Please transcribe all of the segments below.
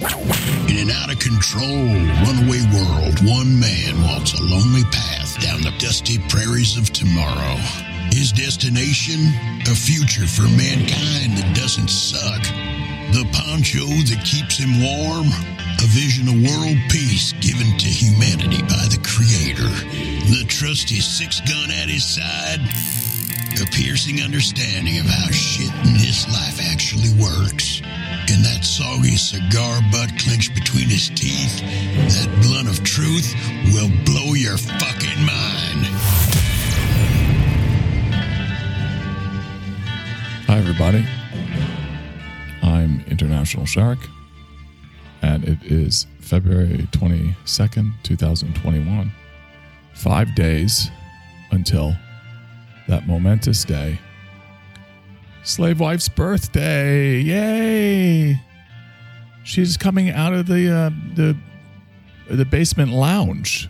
In an out of control, runaway world, one man walks a lonely path down the dusty prairies of tomorrow. His destination? A future for mankind that doesn't suck. The poncho that keeps him warm? A vision of world peace given to humanity by the Creator. The trusty six gun at his side? A piercing understanding of how shit in this life actually works. And that soggy cigar butt clenched between his teeth, that blunt of truth will blow your fucking mind. Hi, everybody. I'm International Shark, and it is February 22nd, 2021. Five days until that momentous day. Slave wife's birthday. Yay! She's coming out of the uh, the the basement lounge.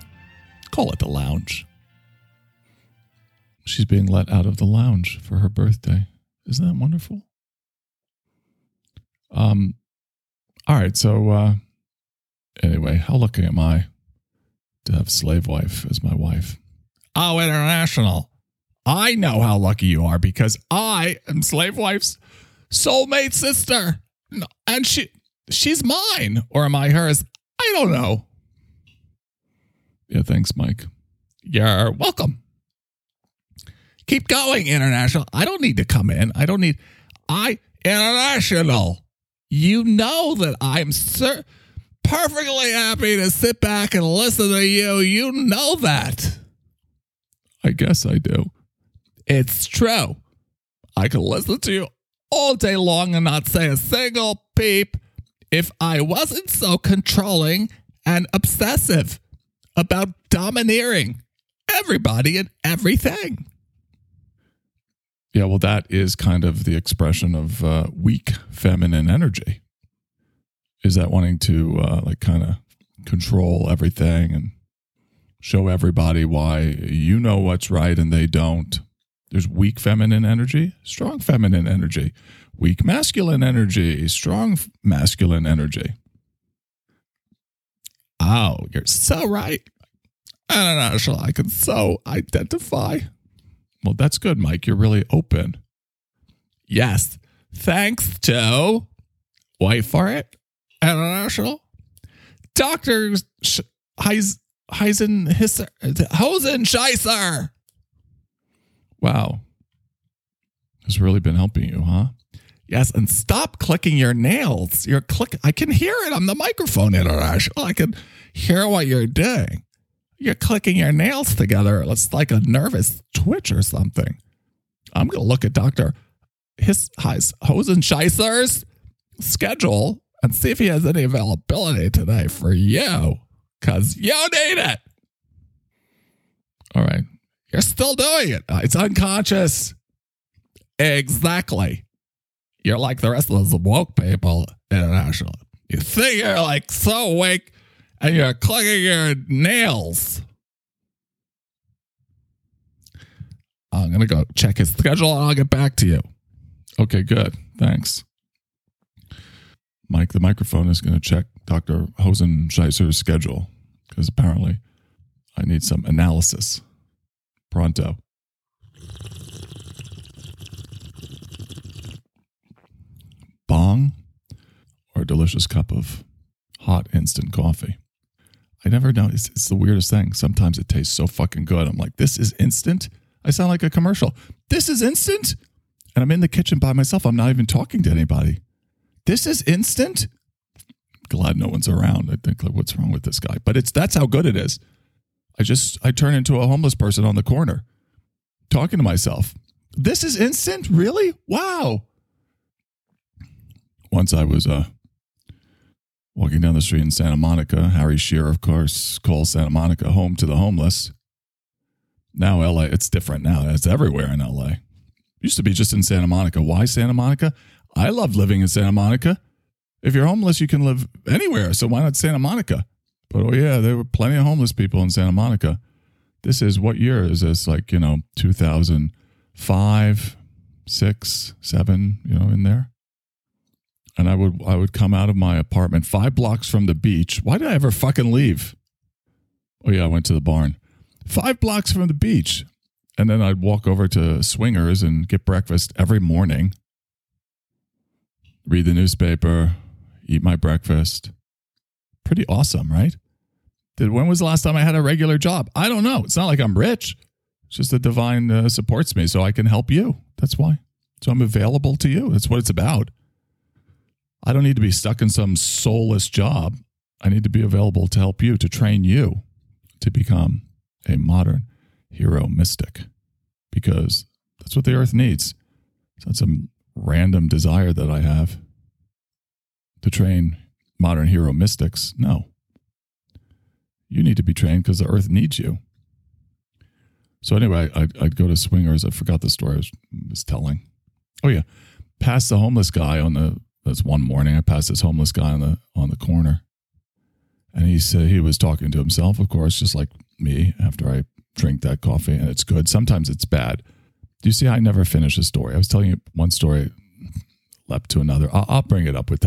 Call it the lounge. She's being let out of the lounge for her birthday. Isn't that wonderful? Um all right, so uh anyway, how lucky am I to have slave wife as my wife? Oh, international. I know how lucky you are because I am slave wife's soulmate sister. And she she's mine. Or am I hers? I don't know. Yeah, thanks, Mike. You're welcome. Keep going, international. I don't need to come in. I don't need I international. You know that I'm sir perfectly happy to sit back and listen to you. You know that. I guess I do. It's true. I could listen to you all day long and not say a single peep if I wasn't so controlling and obsessive about domineering everybody and everything. Yeah, well, that is kind of the expression of uh, weak feminine energy. Is that wanting to uh, like kind of control everything and show everybody why you know what's right and they don't? There's weak feminine energy, strong feminine energy, weak masculine energy, strong masculine energy. Oh, you're so right. I don't know, I can so identify. Well, that's good, Mike. You're really open. Yes. Thanks to, wait for it, international Dr. Heisen Hisser, Hosen Scheisser. Wow. Has really been helping you, huh? Yes, and stop clicking your nails. You're click. I can hear it on the microphone, international. Oh, I can hear what you're doing. You're clicking your nails together. It's like a nervous twitch or something. I'm gonna look at Doctor His Heis Hosenscheisser's schedule and see if he has any availability today for you, cause you need it. All right, you're still doing it. Uh, it's unconscious. Exactly. You're like the rest of those woke people, international. You think you're like so awake and you're clicking your nails. I'm going to go check his schedule and I'll get back to you. Okay, good. Thanks. Mike, the microphone is going to check Dr. Hosenscheisser's schedule because apparently I need some analysis. Pronto. Bong or a delicious cup of hot instant coffee. I never know. It's, it's the weirdest thing. Sometimes it tastes so fucking good. I'm like, this is instant. I sound like a commercial. This is instant. And I'm in the kitchen by myself. I'm not even talking to anybody. This is instant. Glad no one's around. I think, like, what's wrong with this guy? But it's that's how good it is. I just I turn into a homeless person on the corner, talking to myself. This is instant, really? Wow. Once I was uh walking down the street in Santa Monica. Harry Shearer, of course, calls Santa Monica home to the homeless. Now LA, it's different now. It's everywhere in LA. Used to be just in Santa Monica. Why Santa Monica? I love living in Santa Monica. If you're homeless, you can live anywhere. So why not Santa Monica? But oh yeah, there were plenty of homeless people in Santa Monica. This is what year is this? Like, you know, 2005, 6, 7, you know, in there. and I would I would come out of my apartment five blocks from the beach. Why did I ever fucking leave? Oh yeah, I went to the barn. Five blocks from the beach. And then I'd walk over to Swingers and get breakfast every morning. Read the newspaper, eat my breakfast. Pretty awesome, right? Did when was the last time I had a regular job? I don't know. It's not like I'm rich. It's just the divine uh, supports me so I can help you. That's why. So I'm available to you. That's what it's about. I don't need to be stuck in some soulless job. I need to be available to help you, to train you to become a modern hero mystic because that's what the earth needs. It's not some random desire that I have to train modern hero mystics. No. You need to be trained because the earth needs you. So, anyway, I'd, I'd, go to Swingers. I forgot the story I was, was telling. Oh, yeah. Past the homeless guy on the, that's one morning. I passed this homeless guy on the, on the corner. And he said he was talking to himself, of course, just like me after I drink that coffee. And it's good. Sometimes it's bad. Do you see? I never finish a story. I was telling you one story, leapt to another. I'll, I'll bring it up with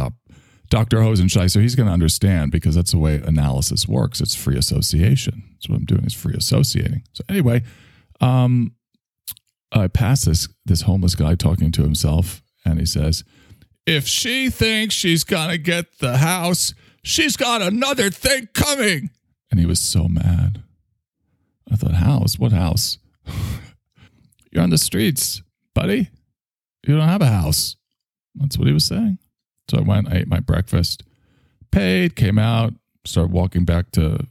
Dr. Hosenscheisser, he's going to understand because that's the way analysis works. It's free association. That's what I'm doing is free associating. So anyway, um, I pass this this homeless guy talking to himself, and he says, "If she thinks she's gonna get the house, she's got another thing coming." And he was so mad. I thought, "House? What house? You're on the streets, buddy. You don't have a house." That's what he was saying. So I went, I ate my breakfast, paid, came out, started walking back to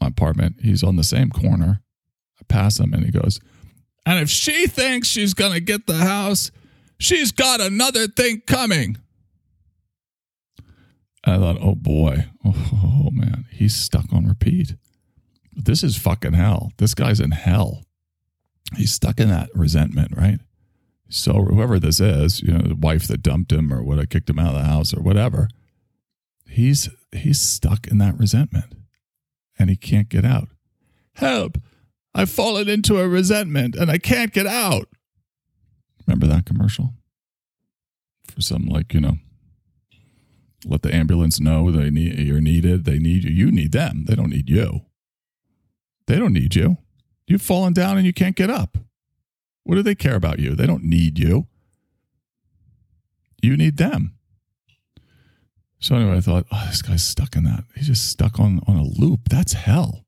my apartment. He's on the same corner. I pass him and he goes, And if she thinks she's going to get the house, she's got another thing coming. I thought, oh boy, oh, oh man, he's stuck on repeat. This is fucking hell. This guy's in hell. He's stuck in that resentment, right? So whoever this is, you know, the wife that dumped him or what I kicked him out of the house or whatever, he's he's stuck in that resentment and he can't get out. Help! I've fallen into a resentment and I can't get out. Remember that commercial? For some like, you know, let the ambulance know they need you're needed. They need you. You need them. They don't need you. They don't need you. You've fallen down and you can't get up. What do they care about you? They don't need you. You need them. So anyway, I thought, oh, this guy's stuck in that. He's just stuck on, on a loop. That's hell.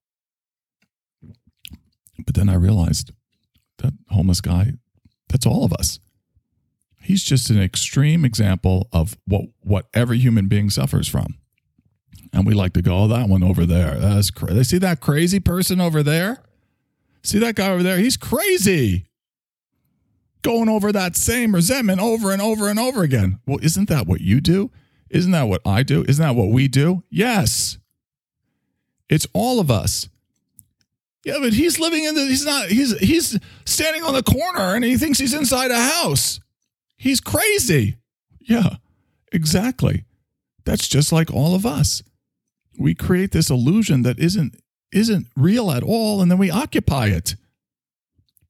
But then I realized that homeless guy, that's all of us. He's just an extreme example of what, what every human being suffers from. And we like to go, oh, that one over there. That's crazy. See that crazy person over there? See that guy over there? He's crazy going over that same resentment over and over and over again. Well, isn't that what you do? Isn't that what I do? Isn't that what we do? Yes. It's all of us. Yeah, but he's living in the he's not he's he's standing on the corner and he thinks he's inside a house. He's crazy. Yeah. Exactly. That's just like all of us. We create this illusion that isn't isn't real at all and then we occupy it.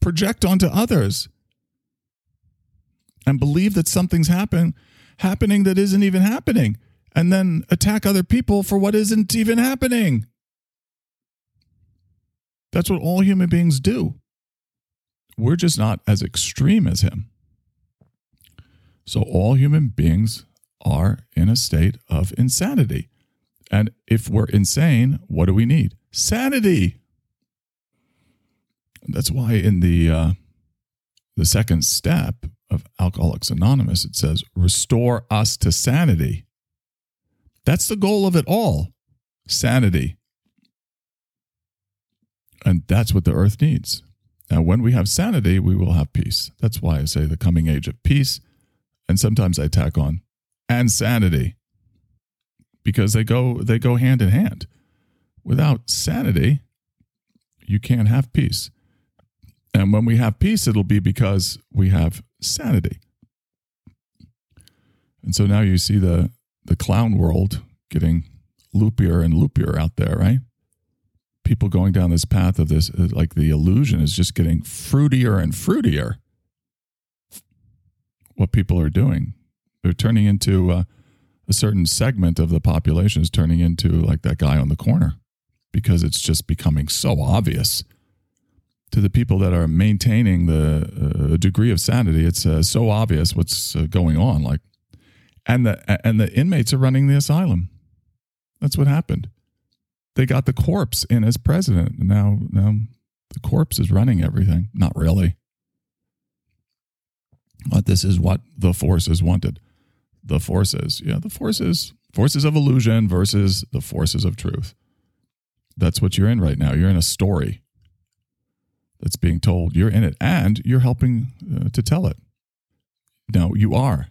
Project onto others and believe that something's happen, happening that isn't even happening, and then attack other people for what isn't even happening. That's what all human beings do. We're just not as extreme as him. So, all human beings are in a state of insanity. And if we're insane, what do we need? Sanity. That's why in the uh, the second step of Alcoholics Anonymous, it says, restore us to sanity. That's the goal of it all sanity. And that's what the earth needs. Now, when we have sanity, we will have peace. That's why I say the coming age of peace. And sometimes I tack on and sanity because they go they go hand in hand. Without sanity, you can't have peace. And when we have peace, it'll be because we have sanity. And so now you see the the clown world getting loopier and loopier out there, right? People going down this path of this, uh, like the illusion is just getting fruitier and fruitier. What people are doing, they're turning into uh, a certain segment of the population is turning into like that guy on the corner because it's just becoming so obvious to the people that are maintaining the uh, degree of sanity. It's uh, so obvious what's uh, going on. Like, and the and the inmates are running the asylum. That's what happened. They got the corpse in as president. Now, now the corpse is running everything. Not really. But this is what the forces wanted. The forces, yeah, the forces, forces of illusion versus the forces of truth. That's what you're in right now. You're in a story that's being told. You're in it and you're helping uh, to tell it. No, you are.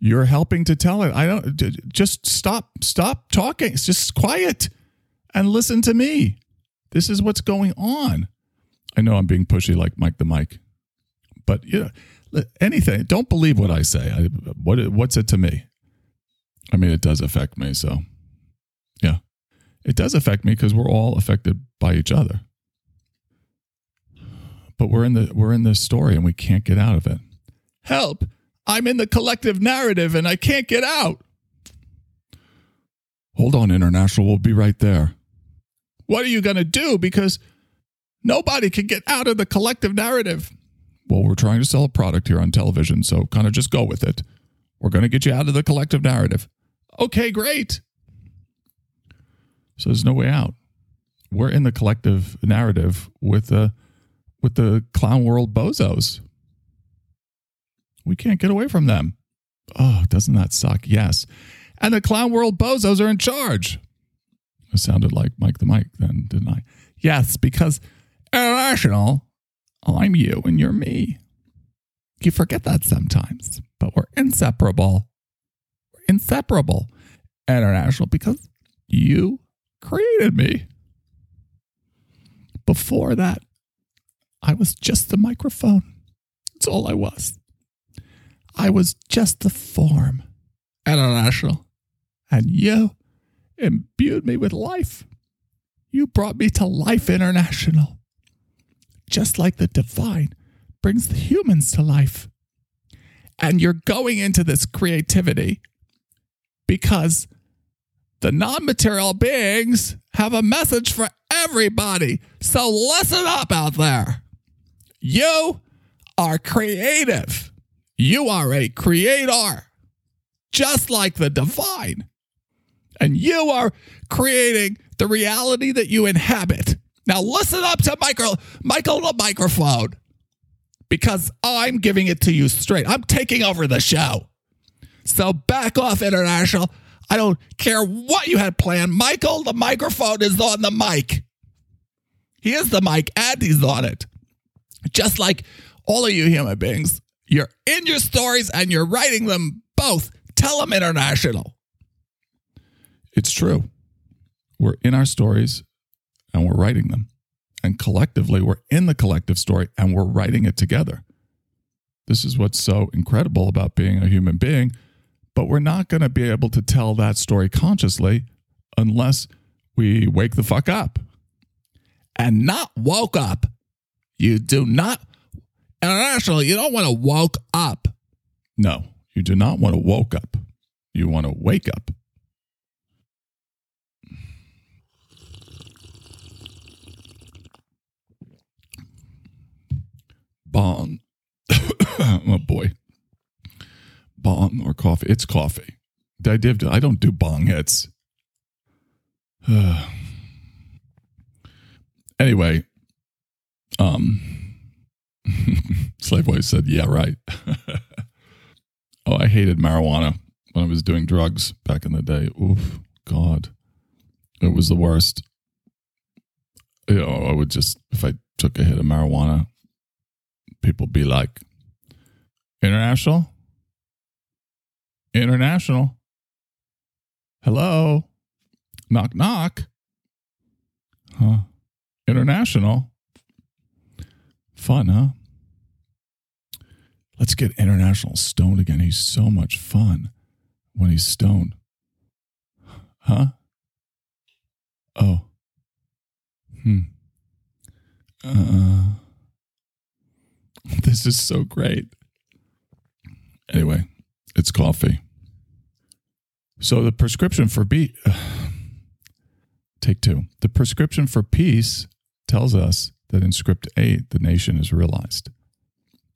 You're helping to tell it. I don't just stop stop talking. It's just quiet and listen to me. This is what's going on. I know I'm being pushy like Mike the Mike. But you know, anything, don't believe what I say. I, what what's it to me? I mean, it does affect me, so yeah. It does affect me because we're all affected by each other. But we're in the we're in this story and we can't get out of it. Help! I'm in the collective narrative and I can't get out. Hold on, International. We'll be right there. What are you going to do? Because nobody can get out of the collective narrative. Well, we're trying to sell a product here on television, so kind of just go with it. We're going to get you out of the collective narrative. Okay, great. So there's no way out. We're in the collective narrative with the with the clown world bozos. We can't get away from them. Oh, doesn't that suck? Yes. And the clown world bozos are in charge. It sounded like Mike the Mike then, didn't I? Yes, because international, I'm you and you're me. You forget that sometimes, but we're inseparable. We're inseparable. International because you created me. Before that, I was just the microphone. That's all I was. I was just the form. International. And you imbued me with life. You brought me to life international. Just like the divine brings the humans to life. And you're going into this creativity because the non material beings have a message for everybody. So listen up out there. You are creative. You are a creator, just like the divine. And you are creating the reality that you inhabit. Now listen up to Michael, Michael the microphone, because I'm giving it to you straight. I'm taking over the show. So back off, International. I don't care what you had planned. Michael, the microphone is on the mic. He is the mic and he's on it just like all of you human beings, you're in your stories and you're writing them both. Tell them international. It's true. We're in our stories and we're writing them. And collectively, we're in the collective story and we're writing it together. This is what's so incredible about being a human being. But we're not going to be able to tell that story consciously unless we wake the fuck up. And not woke up you do not, international, you don't want to woke up. No, you do not want to woke up. You want to wake up. Bong. oh boy. Bong or coffee. It's coffee. I, did, I don't do bong hits. anyway, um, Slave Boy said, "Yeah, right." oh, I hated marijuana when I was doing drugs back in the day. Oof, God, it was the worst. You know, I would just if I took a hit of marijuana, people be like, "International, international, hello, knock knock, huh? International." Fun, huh? Let's get International stoned again. He's so much fun when he's stoned. Huh? Oh. Hmm. Uh, this is so great. Anyway, it's coffee. So the prescription for be take two. The prescription for peace tells us that in script eight, the nation is realized.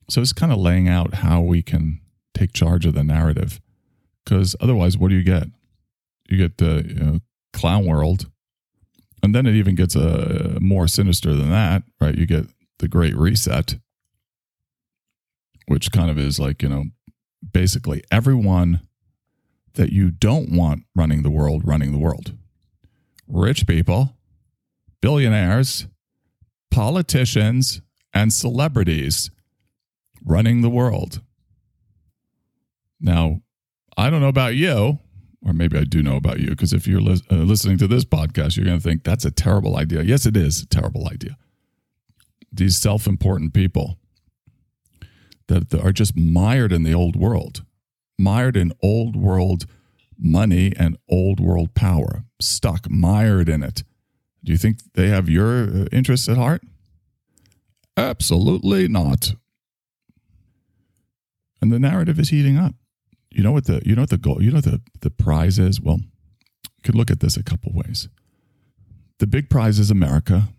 So it's kind of laying out how we can take charge of the narrative. Because otherwise, what do you get? You get the you know, clown world. And then it even gets uh, more sinister than that, right? You get the Great Reset, which kind of is like, you know, basically everyone that you don't want running the world running the world. Rich people, billionaires, politicians, and celebrities running the world. Now, I don't know about you, or maybe I do know about you, because if you're li- uh, listening to this podcast, you're going to think that's a terrible idea. Yes, it is a terrible idea. These self important people that are just mired in the old world, mired in old world money and old world power, stuck, mired in it. Do you think they have your uh, interests at heart? Absolutely not. And the narrative is heating up. You know what the you know what the goal, you know the the prize is? Well, you could look at this a couple ways. The big prize is America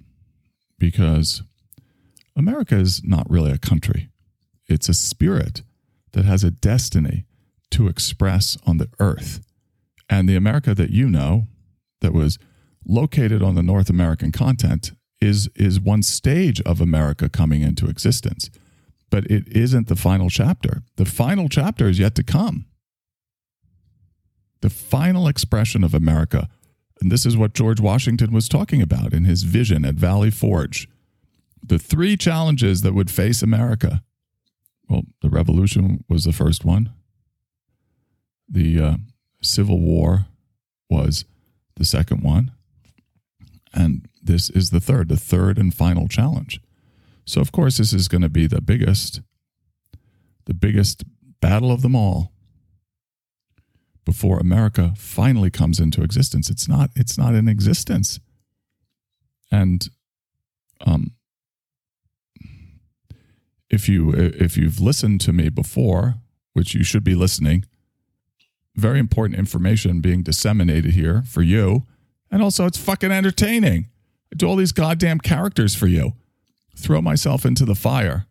because America is not really a country. It's a spirit that has a destiny to express on the earth. And the America that you know, that was located on the North American continent, is, is one stage of America coming into existence. But it isn't the final chapter. The final chapter is yet to come. The final expression of America. And this is what George Washington was talking about in his vision at Valley Forge. The three challenges that would face America. Well, the revolution was the first one. The uh, Civil War was the second one. And this is the third, the third and final challenge. So, of course, this is going to be the biggest, the biggest battle of them all before America finally comes into existence. It's not, it's not in existence. And um, if you if you've listened to me before, which you should be listening, very important information being disseminated here for you. And also, it's fucking entertaining. I do all these goddamn characters for you. Throw myself into the fire,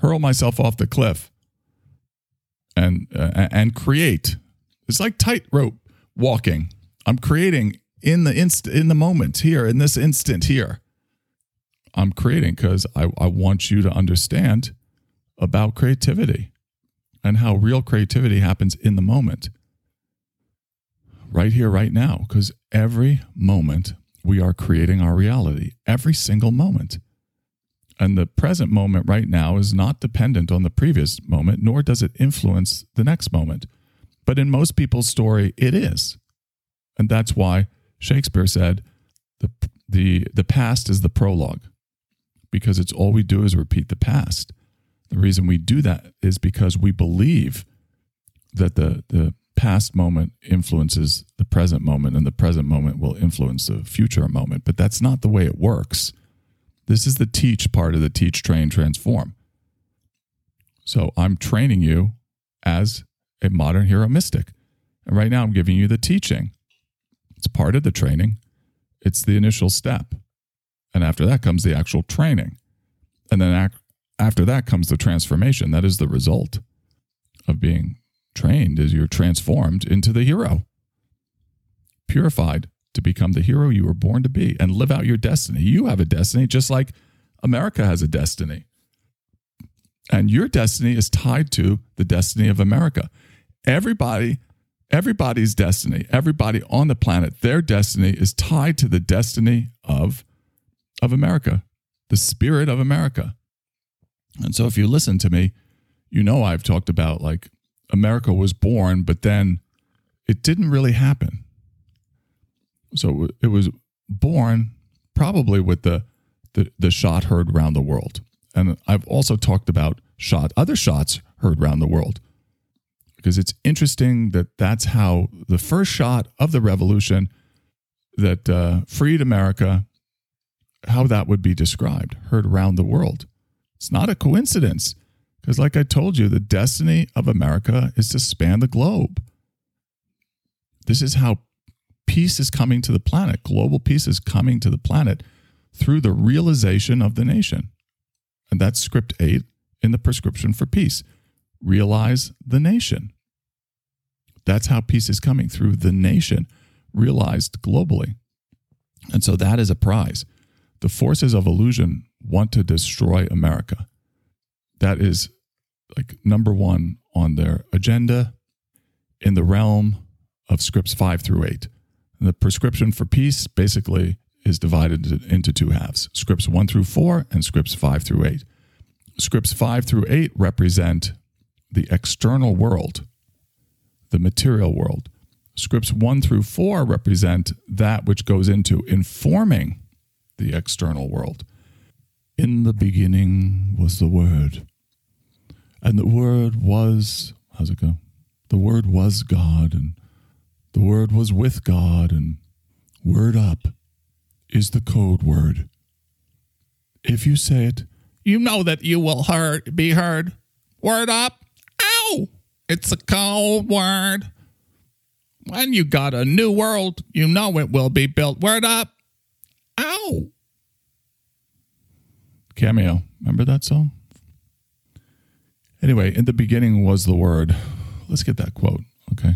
hurl myself off the cliff, and uh, and create. It's like tightrope walking. I'm creating in the inst in the moment here in this instant here. I'm creating because I, I want you to understand about creativity and how real creativity happens in the moment, right here, right now. Because every moment we are creating our reality, every single moment. And the present moment right now is not dependent on the previous moment, nor does it influence the next moment. But in most people's story, it is. And that's why Shakespeare said the, the, the past is the prologue, because it's all we do is repeat the past. The reason we do that is because we believe that the, the past moment influences the present moment and the present moment will influence the future moment. But that's not the way it works. This is the teach part of the teach, train, transform. So I'm training you as a modern hero mystic. And right now I'm giving you the teaching. It's part of the training, it's the initial step. And after that comes the actual training. And then after that comes the transformation. That is the result of being trained as you're transformed into the hero. Purified to become the hero you were born to be and live out your destiny. You have a destiny just like America has a destiny. And your destiny is tied to the destiny of America. Everybody, everybody's destiny, everybody on the planet, their destiny is tied to the destiny of, of America, the spirit of America. And so if you listen to me, you know I've talked about like America was born, but then it didn't really happen. So it was born probably with the, the, the shot heard around the world. And I've also talked about shot other shots heard around the world because it's interesting that that's how the first shot of the revolution that uh, freed America, how that would be described, heard around the world. It's not a coincidence because, like I told you, the destiny of America is to span the globe. This is how peace is coming to the planet. Global peace is coming to the planet through the realization of the nation. And that's script eight in the prescription for peace. Realize the nation. That's how peace is coming through the nation, realized globally. And so that is a prize. The forces of illusion want to destroy America. That is like number one on their agenda in the realm of scripts five through eight. And the prescription for peace basically is divided into two halves scripts one through four and scripts five through eight. Scripts five through eight represent the external world, the material world. Scripts one through four represent that which goes into informing the external world. In the beginning was the Word, and the Word was, how's it go? The Word was God, and the Word was with God, and Word up is the code word. If you say it, you know that you will heard, be heard. Word up. Ow! It's a cold word. When you got a new world, you know it will be built. Word up. Ow! Cameo. Remember that song? Anyway, in the beginning was the word. Let's get that quote, okay?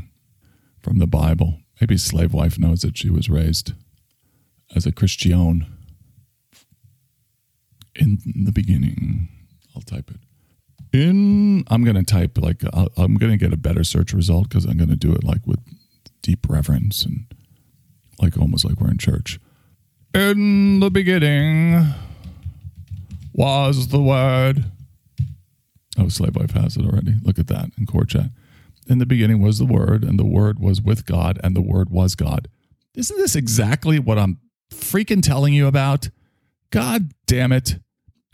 From the Bible. Maybe slave wife knows that she was raised as a Christian. In the beginning, I'll type it. In, I'm going to type like, i am going to get a better search result because I'm going to do it like with deep reverence and like almost like we're in church. In the beginning was the word. Oh, Slave Wife has it already. Look at that in court chat. In the beginning was the word, and the word was with God, and the word was God. Isn't this exactly what I'm freaking telling you about? God damn it.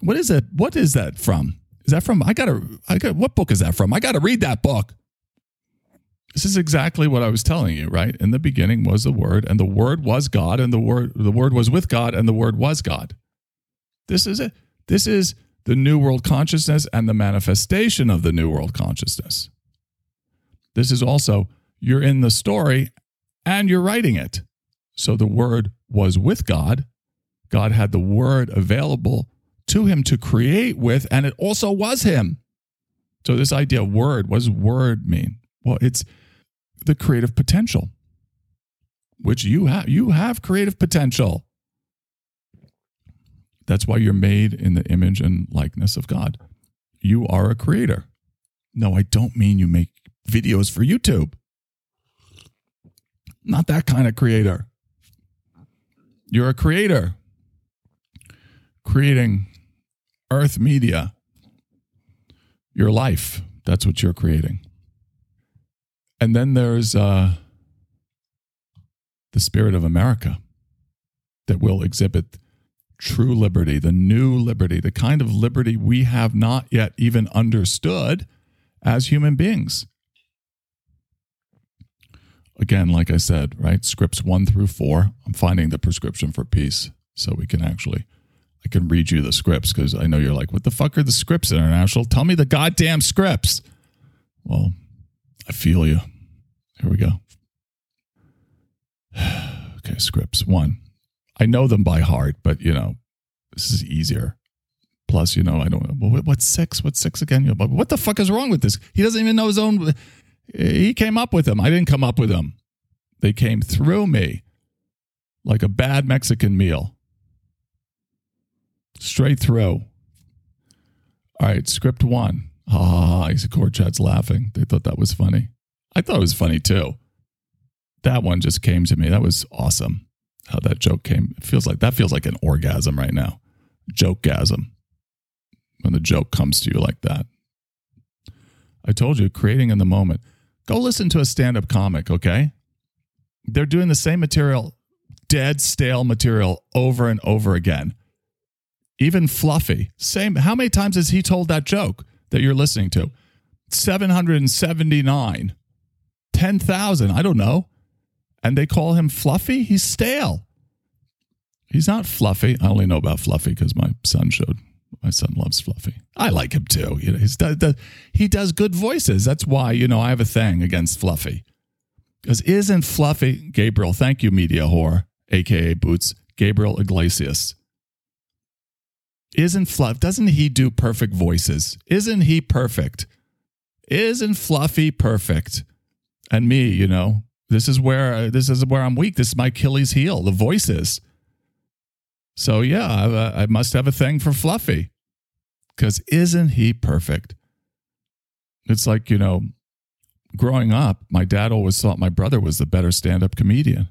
What is it? What is that from? Is that from I gotta I got what book is that from? I gotta read that book. This is exactly what I was telling you, right? In the beginning was the word, and the word was God, and the word the word was with God, and the word was God. This is it. This is the new world consciousness and the manifestation of the new world consciousness. This is also you're in the story and you're writing it. So the word was with God. God had the word available to him to create with, and it also was him. So this idea of word, what does word mean? Well, it's the creative potential, which you have. You have creative potential. That's why you're made in the image and likeness of God. You are a creator. No, I don't mean you make videos for YouTube. Not that kind of creator. You're a creator creating earth media, your life. That's what you're creating. And then there's uh, the spirit of America that will exhibit true liberty, the new liberty, the kind of liberty we have not yet even understood as human beings. Again, like I said, right? Scripts one through four. I'm finding the prescription for peace so we can actually I can read you the scripts because I know you're like, what the fuck are the scripts international? Tell me the goddamn scripts. Well, I feel you. Here we go. okay, scripts. One. I know them by heart, but you know, this is easier. Plus, you know, I don't know. What's six? What's six again? What the fuck is wrong with this? He doesn't even know his own. He came up with them. I didn't come up with them. They came through me like a bad Mexican meal. Straight through. All right, script one. Ah, court chat's laughing. They thought that was funny. I thought it was funny too. That one just came to me. That was awesome how that joke came. It feels like that feels like an orgasm right now. Jokegasm. When the joke comes to you like that. I told you, creating in the moment. Go listen to a stand up comic, okay? They're doing the same material, dead, stale material over and over again. Even Fluffy, same. How many times has he told that joke that you're listening to? 779, 10,000, I don't know and they call him Fluffy, he's stale. He's not Fluffy. I only know about Fluffy because my son showed. My son loves Fluffy. I like him too. You know, he's, he does good voices. That's why you know I have a thing against Fluffy. Because isn't Fluffy Gabriel? Thank you, media whore, aka Boots Gabriel Iglesias. Isn't Fluff? Doesn't he do perfect voices? Isn't he perfect? Isn't Fluffy perfect? And me, you know, this is where this is where I'm weak. This is my Achilles heel. The voices. So yeah, I, I must have a thing for Fluffy. Because isn't he perfect? It's like you know, growing up, my dad always thought my brother was the better stand-up comedian.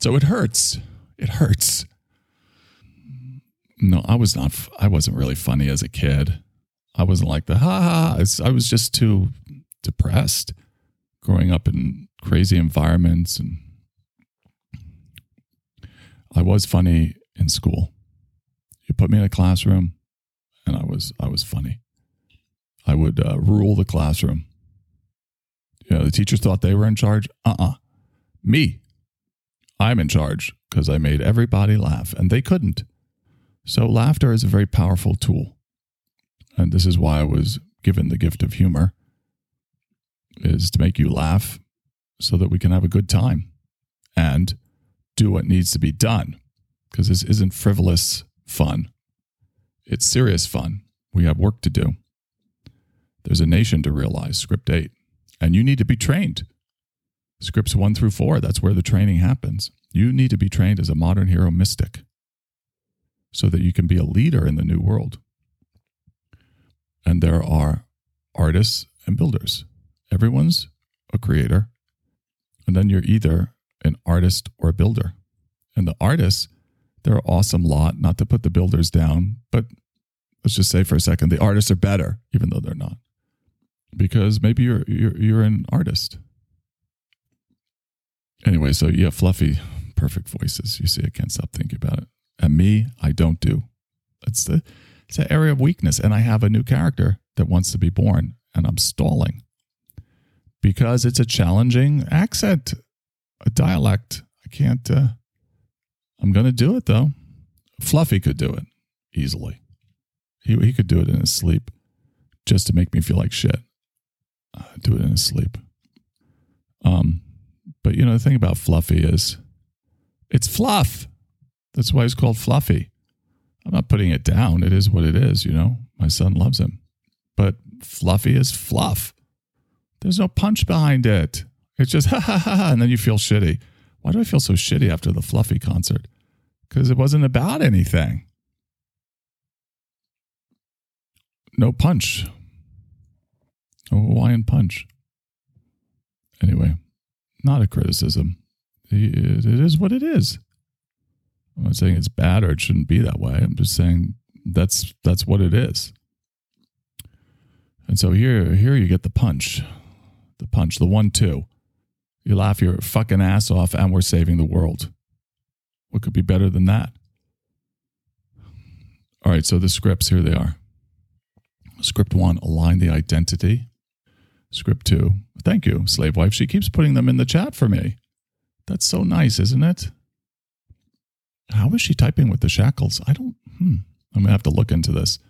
So it hurts. It hurts. No, I was not. I wasn't really funny as a kid. I wasn't like the ha ha. I was just too depressed, growing up in crazy environments, and I was funny in school. You put me in a classroom, and I was I was funny. I would uh, rule the classroom. You know, the teachers thought they were in charge. Uh uh Me. I'm in charge because I made everybody laugh, and they couldn't. So, laughter is a very powerful tool. And this is why I was given the gift of humor is to make you laugh so that we can have a good time and do what needs to be done because this isn't frivolous fun. It's serious fun. We have work to do. There's a nation to realize, script 8, and you need to be trained. Scripts 1 through 4, that's where the training happens. You need to be trained as a modern hero mystic so that you can be a leader in the new world. And there are artists and builders. Everyone's a creator. And then you're either an artist or a builder. And the artists, they're an awesome lot, not to put the builders down, but let's just say for a second, the artists are better, even though they're not. Because maybe you're you're you're an artist. Anyway, so have fluffy, perfect voices. You see, I can't stop thinking about it. And me, I don't do. It's the it's an area of weakness. And I have a new character that wants to be born, and I'm stalling because it's a challenging accent, a dialect. I can't. Uh, I'm going to do it though. Fluffy could do it easily. He he could do it in his sleep, just to make me feel like shit. Uh, do it in his sleep. Um, but you know the thing about Fluffy is, it's fluff. That's why he's called Fluffy. I'm not putting it down. It is what it is, you know. My son loves him. But Fluffy is fluff. There's no punch behind it. It's just ha ha ha, and then you feel shitty. Why do I feel so shitty after the Fluffy concert? Because it wasn't about anything. No punch. No Hawaiian punch. Anyway, not a criticism. It is what it is. I'm not saying it's bad or it shouldn't be that way. I'm just saying that's that's what it is. And so here here you get the punch. The punch, the one two. You laugh your fucking ass off and we're saving the world. What could be better than that? All right, so the scripts here they are. Script 1, align the identity. Script 2, thank you, slave wife. She keeps putting them in the chat for me. That's so nice, isn't it? How is she typing with the shackles? I don't, hmm. I'm going to have to look into this.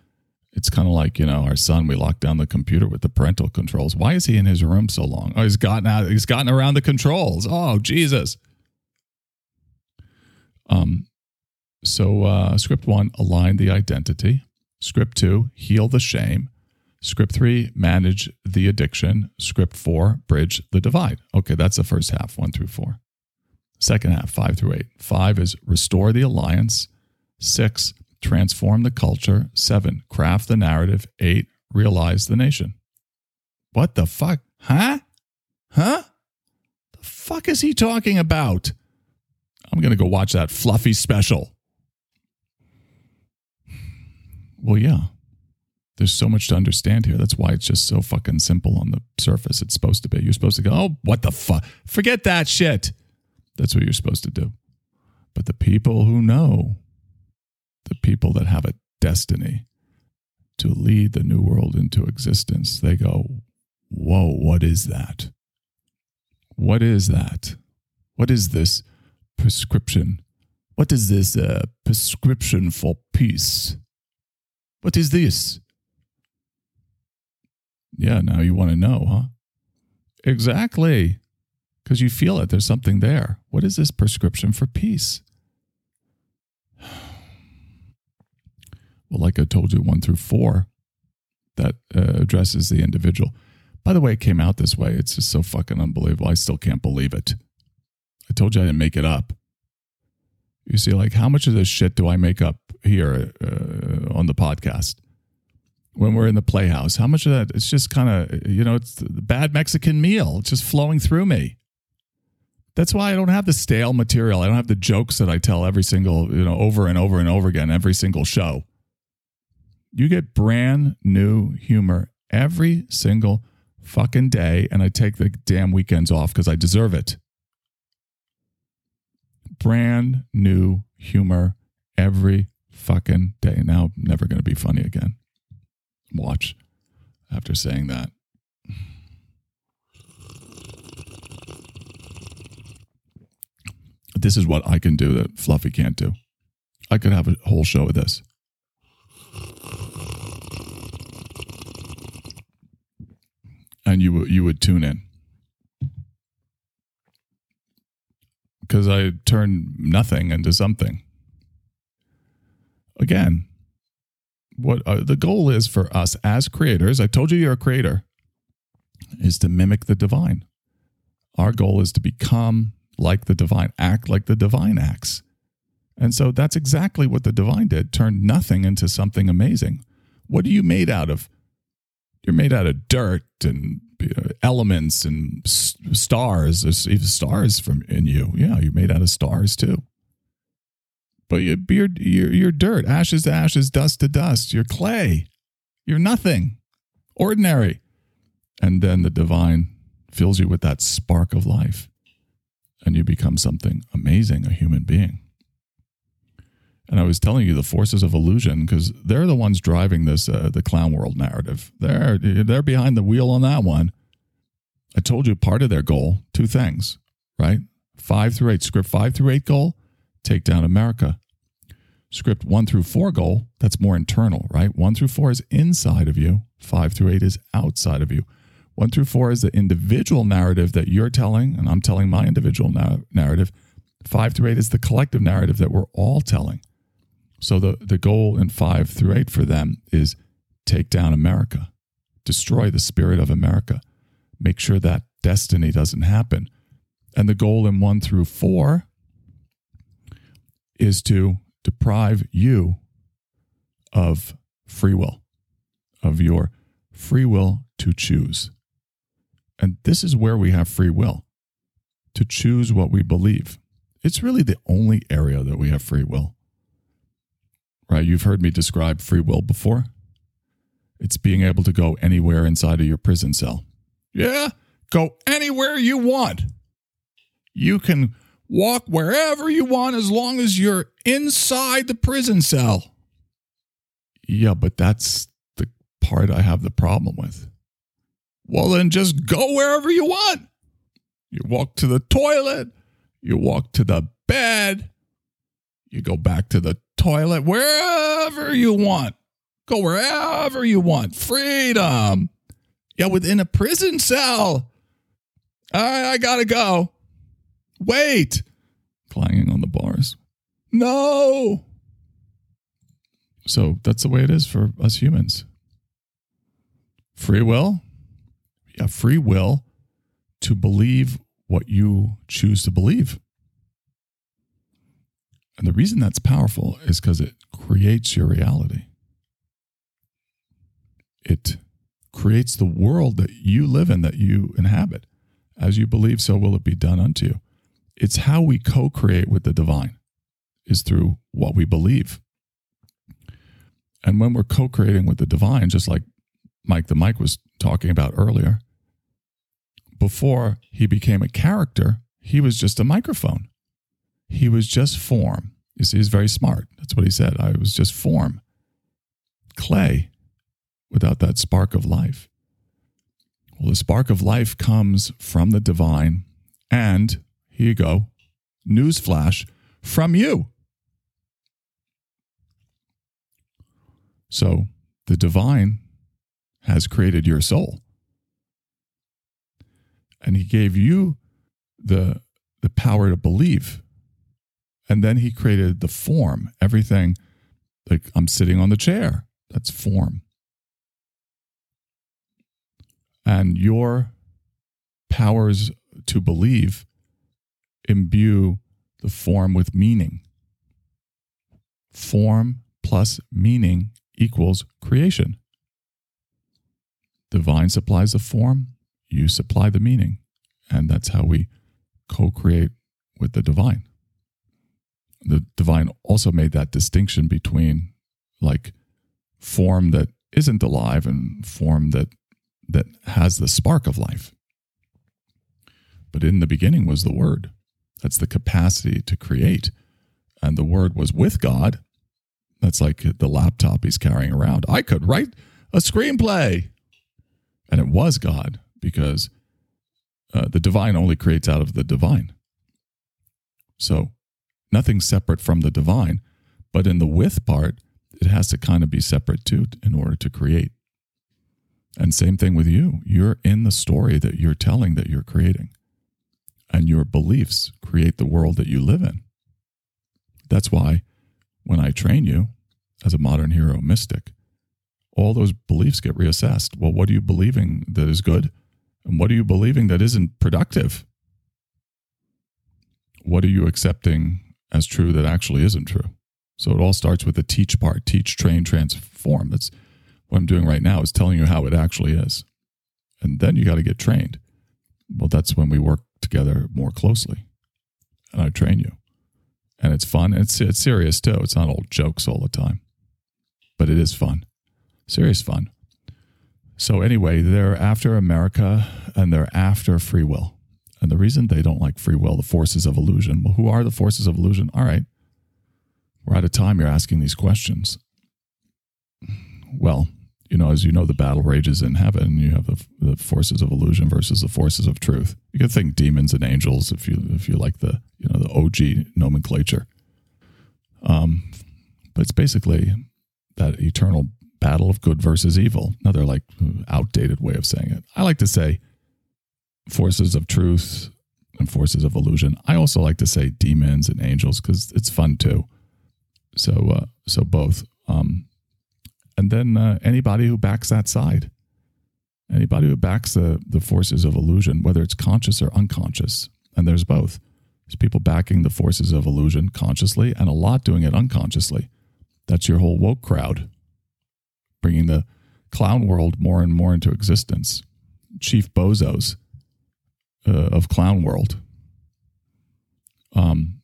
It's kind of like, you know, our son, we locked down the computer with the parental controls. Why is he in his room so long? Oh, he's gotten out, he's gotten around the controls. Oh, Jesus. Um, so uh, script one, align the identity. Script two, heal the shame. Script three, manage the addiction. Script four, bridge the divide. Okay, that's the first half, one through four. Second half, five through eight. Five is restore the alliance. Six, transform the culture. Seven, craft the narrative. Eight, realize the nation. What the fuck? Huh? Huh? The fuck is he talking about? I'm going to go watch that fluffy special. Well, yeah. There's so much to understand here. That's why it's just so fucking simple on the surface. It's supposed to be. You're supposed to go, oh, what the fuck? Forget that shit. That's what you're supposed to do. But the people who know, the people that have a destiny to lead the new world into existence, they go, Whoa, what is that? What is that? What is this prescription? What is this uh, prescription for peace? What is this? Yeah, now you want to know, huh? Exactly. because you feel it. There's something there. What is this prescription for peace? Well, like I told you, one through four, that uh, addresses the individual. By the way, it came out this way. It's just so fucking unbelievable. I still can't believe it. I told you I didn't make it up. You see, like, how much of this shit do I make up here uh, on the podcast? When we're in the playhouse, how much of that? It's just kind of, you know, it's the bad Mexican meal. Just flowing through me. That's why I don't have the stale material. I don't have the jokes that I tell every single, you know, over and over and over again, every single show. You get brand new humor every single fucking day, and I take the damn weekends off because I deserve it. Brand new humor every fucking day. Now, I'm never going to be funny again. Watch after saying that. This is what I can do that Fluffy can't do. I could have a whole show of this. And you you would tune in. Because I turn nothing into something. Again, what uh, the goal is for us as creators, I told you you're a creator, is to mimic the divine. Our goal is to become like the divine, act like the divine acts. And so that's exactly what the divine did, turned nothing into something amazing. What are you made out of? You're made out of dirt and elements and stars. There's even stars from in you. Yeah, you're made out of stars too. But you're, you're, you're, you're dirt, ashes to ashes, dust to dust. You're clay. You're nothing, ordinary. And then the divine fills you with that spark of life and you become something amazing, a human being. And I was telling you the forces of illusion because they're the ones driving this uh, the clown world narrative. They're they're behind the wheel on that one. I told you part of their goal, two things, right? Five through eight, script five through eight goal, take down America. Script one through four goal, that's more internal, right? One through four is inside of you. Five through eight is outside of you. One through four is the individual narrative that you're telling, and I'm telling my individual na- narrative. Five through eight is the collective narrative that we're all telling. So the, the goal in five through eight for them is take down America, destroy the spirit of America, make sure that destiny doesn't happen. And the goal in one through four is to deprive you of free will, of your free will to choose. And this is where we have free will to choose what we believe. It's really the only area that we have free will. Right? You've heard me describe free will before. It's being able to go anywhere inside of your prison cell. Yeah, go anywhere you want. You can walk wherever you want as long as you're inside the prison cell. Yeah, but that's the part I have the problem with. Well, then just go wherever you want. You walk to the toilet, you walk to the bed, you go back to the toilet, wherever you want. Go wherever you want. Freedom. Yeah, within a prison cell. Right, I gotta go. Wait. Clanging on the bars. No. So that's the way it is for us humans. Free will, Yeah, free will to believe what you choose to believe. And the reason that's powerful is because it creates your reality. It creates the world that you live in, that you inhabit. As you believe, so will it be done unto you. It's how we co create with the divine, is through what we believe. And when we're co creating with the divine, just like Mike the Mike was talking about earlier, before he became a character, he was just a microphone. He was just form. You see, he's very smart. That's what he said. I was just form, clay, without that spark of life. Well, the spark of life comes from the divine, and here you go, newsflash, from you. So the divine has created your soul. And he gave you the the power to believe. And then he created the form, everything like I'm sitting on the chair. That's form. And your powers to believe imbue the form with meaning. Form plus meaning equals creation. Divine supplies the form, you supply the meaning. And that's how we co create with the divine. The divine also made that distinction between like form that isn't alive and form that that has the spark of life. But in the beginning was the word. That's the capacity to create. And the word was with God. That's like the laptop he's carrying around. I could write a screenplay. And it was God because uh, the divine only creates out of the divine. So nothing separate from the divine. But in the with part, it has to kind of be separate too in order to create. And same thing with you. You're in the story that you're telling that you're creating. And your beliefs create the world that you live in. That's why when I train you as a modern hero mystic, all those beliefs get reassessed. Well, what are you believing that is good? And what are you believing that isn't productive? What are you accepting as true that actually isn't true? So it all starts with the teach part teach, train, transform. That's what I'm doing right now is telling you how it actually is. And then you got to get trained. Well, that's when we work together more closely. And I train you. And it's fun. It's it's serious too. It's not all jokes all the time. But it is fun. Serious fun. So anyway, they're after America and they're after free will. And the reason they don't like free will, the forces of illusion. Well, who are the forces of illusion? All right. We're out of time. You're asking these questions. Well, you know, as you know, the battle rages in heaven. You have the, the forces of illusion versus the forces of truth. You can think demons and angels if you if you like the you know the OG nomenclature. Um, but it's basically that eternal battle of good versus evil. Another like outdated way of saying it. I like to say forces of truth and forces of illusion. I also like to say demons and angels because it's fun too. So uh, so both. Um, and then uh, anybody who backs that side, anybody who backs the the forces of illusion, whether it's conscious or unconscious, and there's both. There's people backing the forces of illusion consciously, and a lot doing it unconsciously. That's your whole woke crowd, bringing the clown world more and more into existence. Chief bozos uh, of clown world. Um,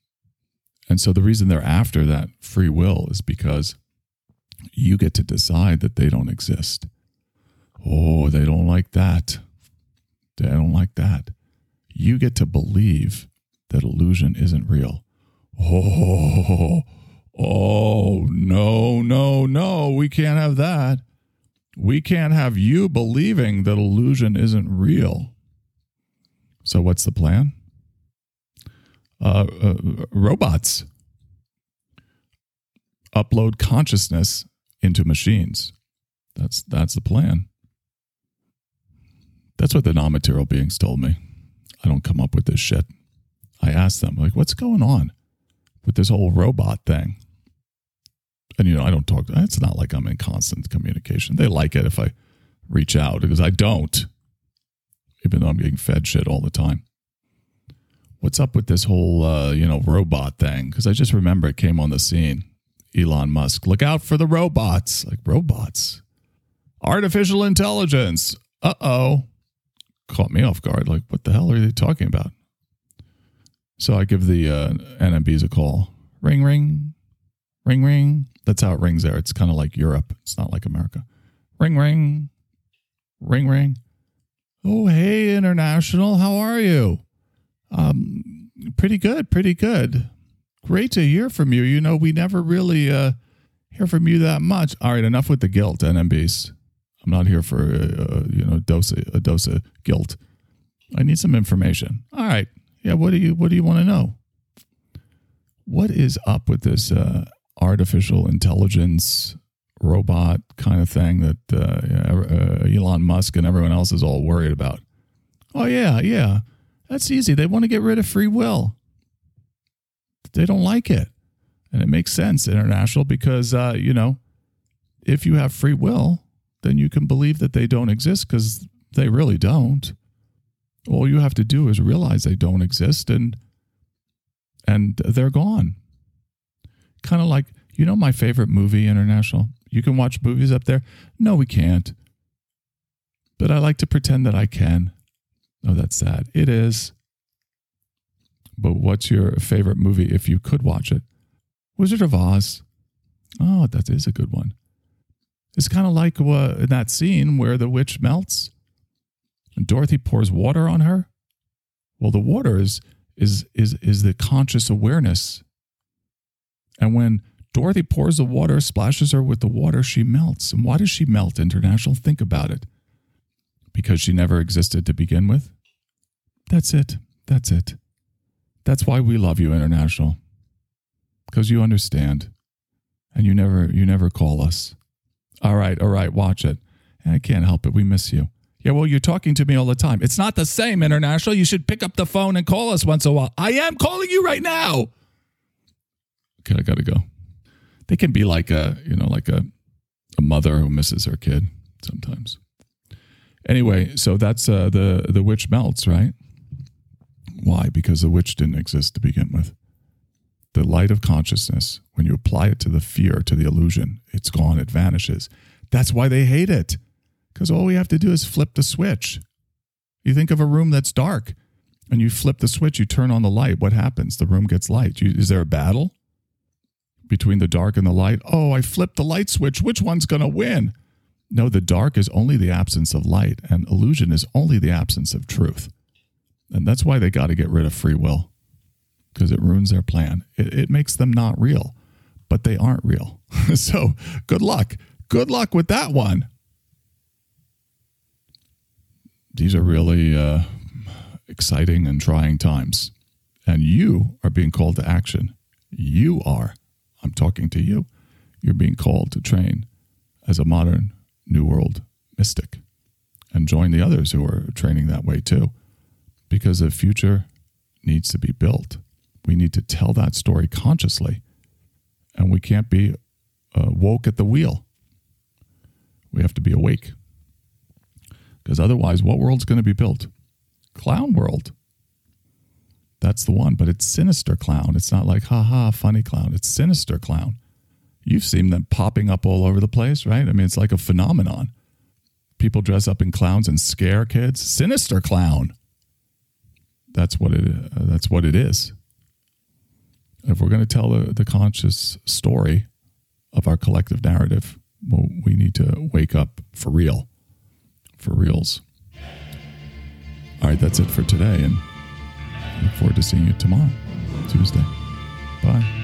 and so the reason they're after that free will is because you get to decide that they don't exist. Oh, they don't like that. They don't like that. You get to believe that illusion isn't real. Oh, oh, no, no, no. We can't have that. We can't have you believing that illusion isn't real. So, what's the plan? Uh, uh, robots upload consciousness into machines. That's that's the plan. That's what the non-material beings told me. I don't come up with this shit. I asked them, like, what's going on with this whole robot thing? And you know, I don't talk. It's not like I'm in constant communication. They like it if I reach out because I don't, even though I'm getting fed shit all the time. What's up with this whole, uh, you know, robot thing? Because I just remember it came on the scene Elon Musk. Look out for the robots. Like robots. Artificial intelligence. Uh oh. Caught me off guard. Like, what the hell are they talking about? So I give the uh, NMBs a call. Ring, ring, ring, ring. That's how it rings there. It's kind of like Europe. It's not like America. Ring, ring, ring, ring. Oh, hey, International. How are you? Um, pretty good. Pretty good. Great to hear from you. You know, we never really uh, hear from you that much. All right, enough with the guilt, NMBs. I'm not here for uh, you know dose a dose of guilt. I need some information. All right, yeah. What do you What do you want to know? What is up with this uh, artificial intelligence robot kind of thing that uh, uh, Elon Musk and everyone else is all worried about? Oh yeah, yeah. That's easy. They want to get rid of free will. They don't like it. And it makes sense, international, because, uh, you know, if you have free will, then you can believe that they don't exist because they really don't. All you have to do is realize they don't exist and and they're gone. Kind of like, you know, my favorite movie, International? You can watch movies up there? No, we can't. But I like to pretend that I can. Oh, that's sad. It is. But what's your favorite movie if you could watch it? Wizard of Oz. Oh, that is a good one. It's kind of like uh, that scene where the witch melts and Dorothy pours water on her. Well, the water is is is is the conscious awareness. And when Dorothy pours the water, splashes her with the water, she melts. And why does she melt, International? Think about it. Because she never existed to begin with? That's it. That's it. That's why we love you, International. Because you understand. And you never you never call us. All right, all right, watch it. I can't help it. We miss you. Yeah, well, you're talking to me all the time. It's not the same, International. You should pick up the phone and call us once in a while. I am calling you right now. Okay, I gotta go. They can be like a, you know, like a, a mother who misses her kid sometimes. Anyway, so that's uh, the the witch melts, right? Why? Because the witch didn't exist to begin with. The light of consciousness, when you apply it to the fear, to the illusion, it's gone, it vanishes. That's why they hate it. Because all we have to do is flip the switch. You think of a room that's dark and you flip the switch, you turn on the light. What happens? The room gets light. You, is there a battle between the dark and the light? Oh, I flipped the light switch. Which one's going to win? No, the dark is only the absence of light, and illusion is only the absence of truth. And that's why they got to get rid of free will because it ruins their plan. It, it makes them not real, but they aren't real. so good luck. Good luck with that one. These are really uh, exciting and trying times. And you are being called to action. You are. I'm talking to you. You're being called to train as a modern New World mystic and join the others who are training that way too. Because the future needs to be built. We need to tell that story consciously. And we can't be uh, woke at the wheel. We have to be awake. Because otherwise, what world's going to be built? Clown world. That's the one, but it's sinister clown. It's not like, ha ha, funny clown. It's sinister clown. You've seen them popping up all over the place, right? I mean, it's like a phenomenon. People dress up in clowns and scare kids. Sinister clown. That's what it. Uh, that's what it is. If we're going to tell the, the conscious story of our collective narrative, well, we need to wake up for real, for reals. All right, that's it for today, and look forward to seeing you tomorrow, Tuesday. Bye.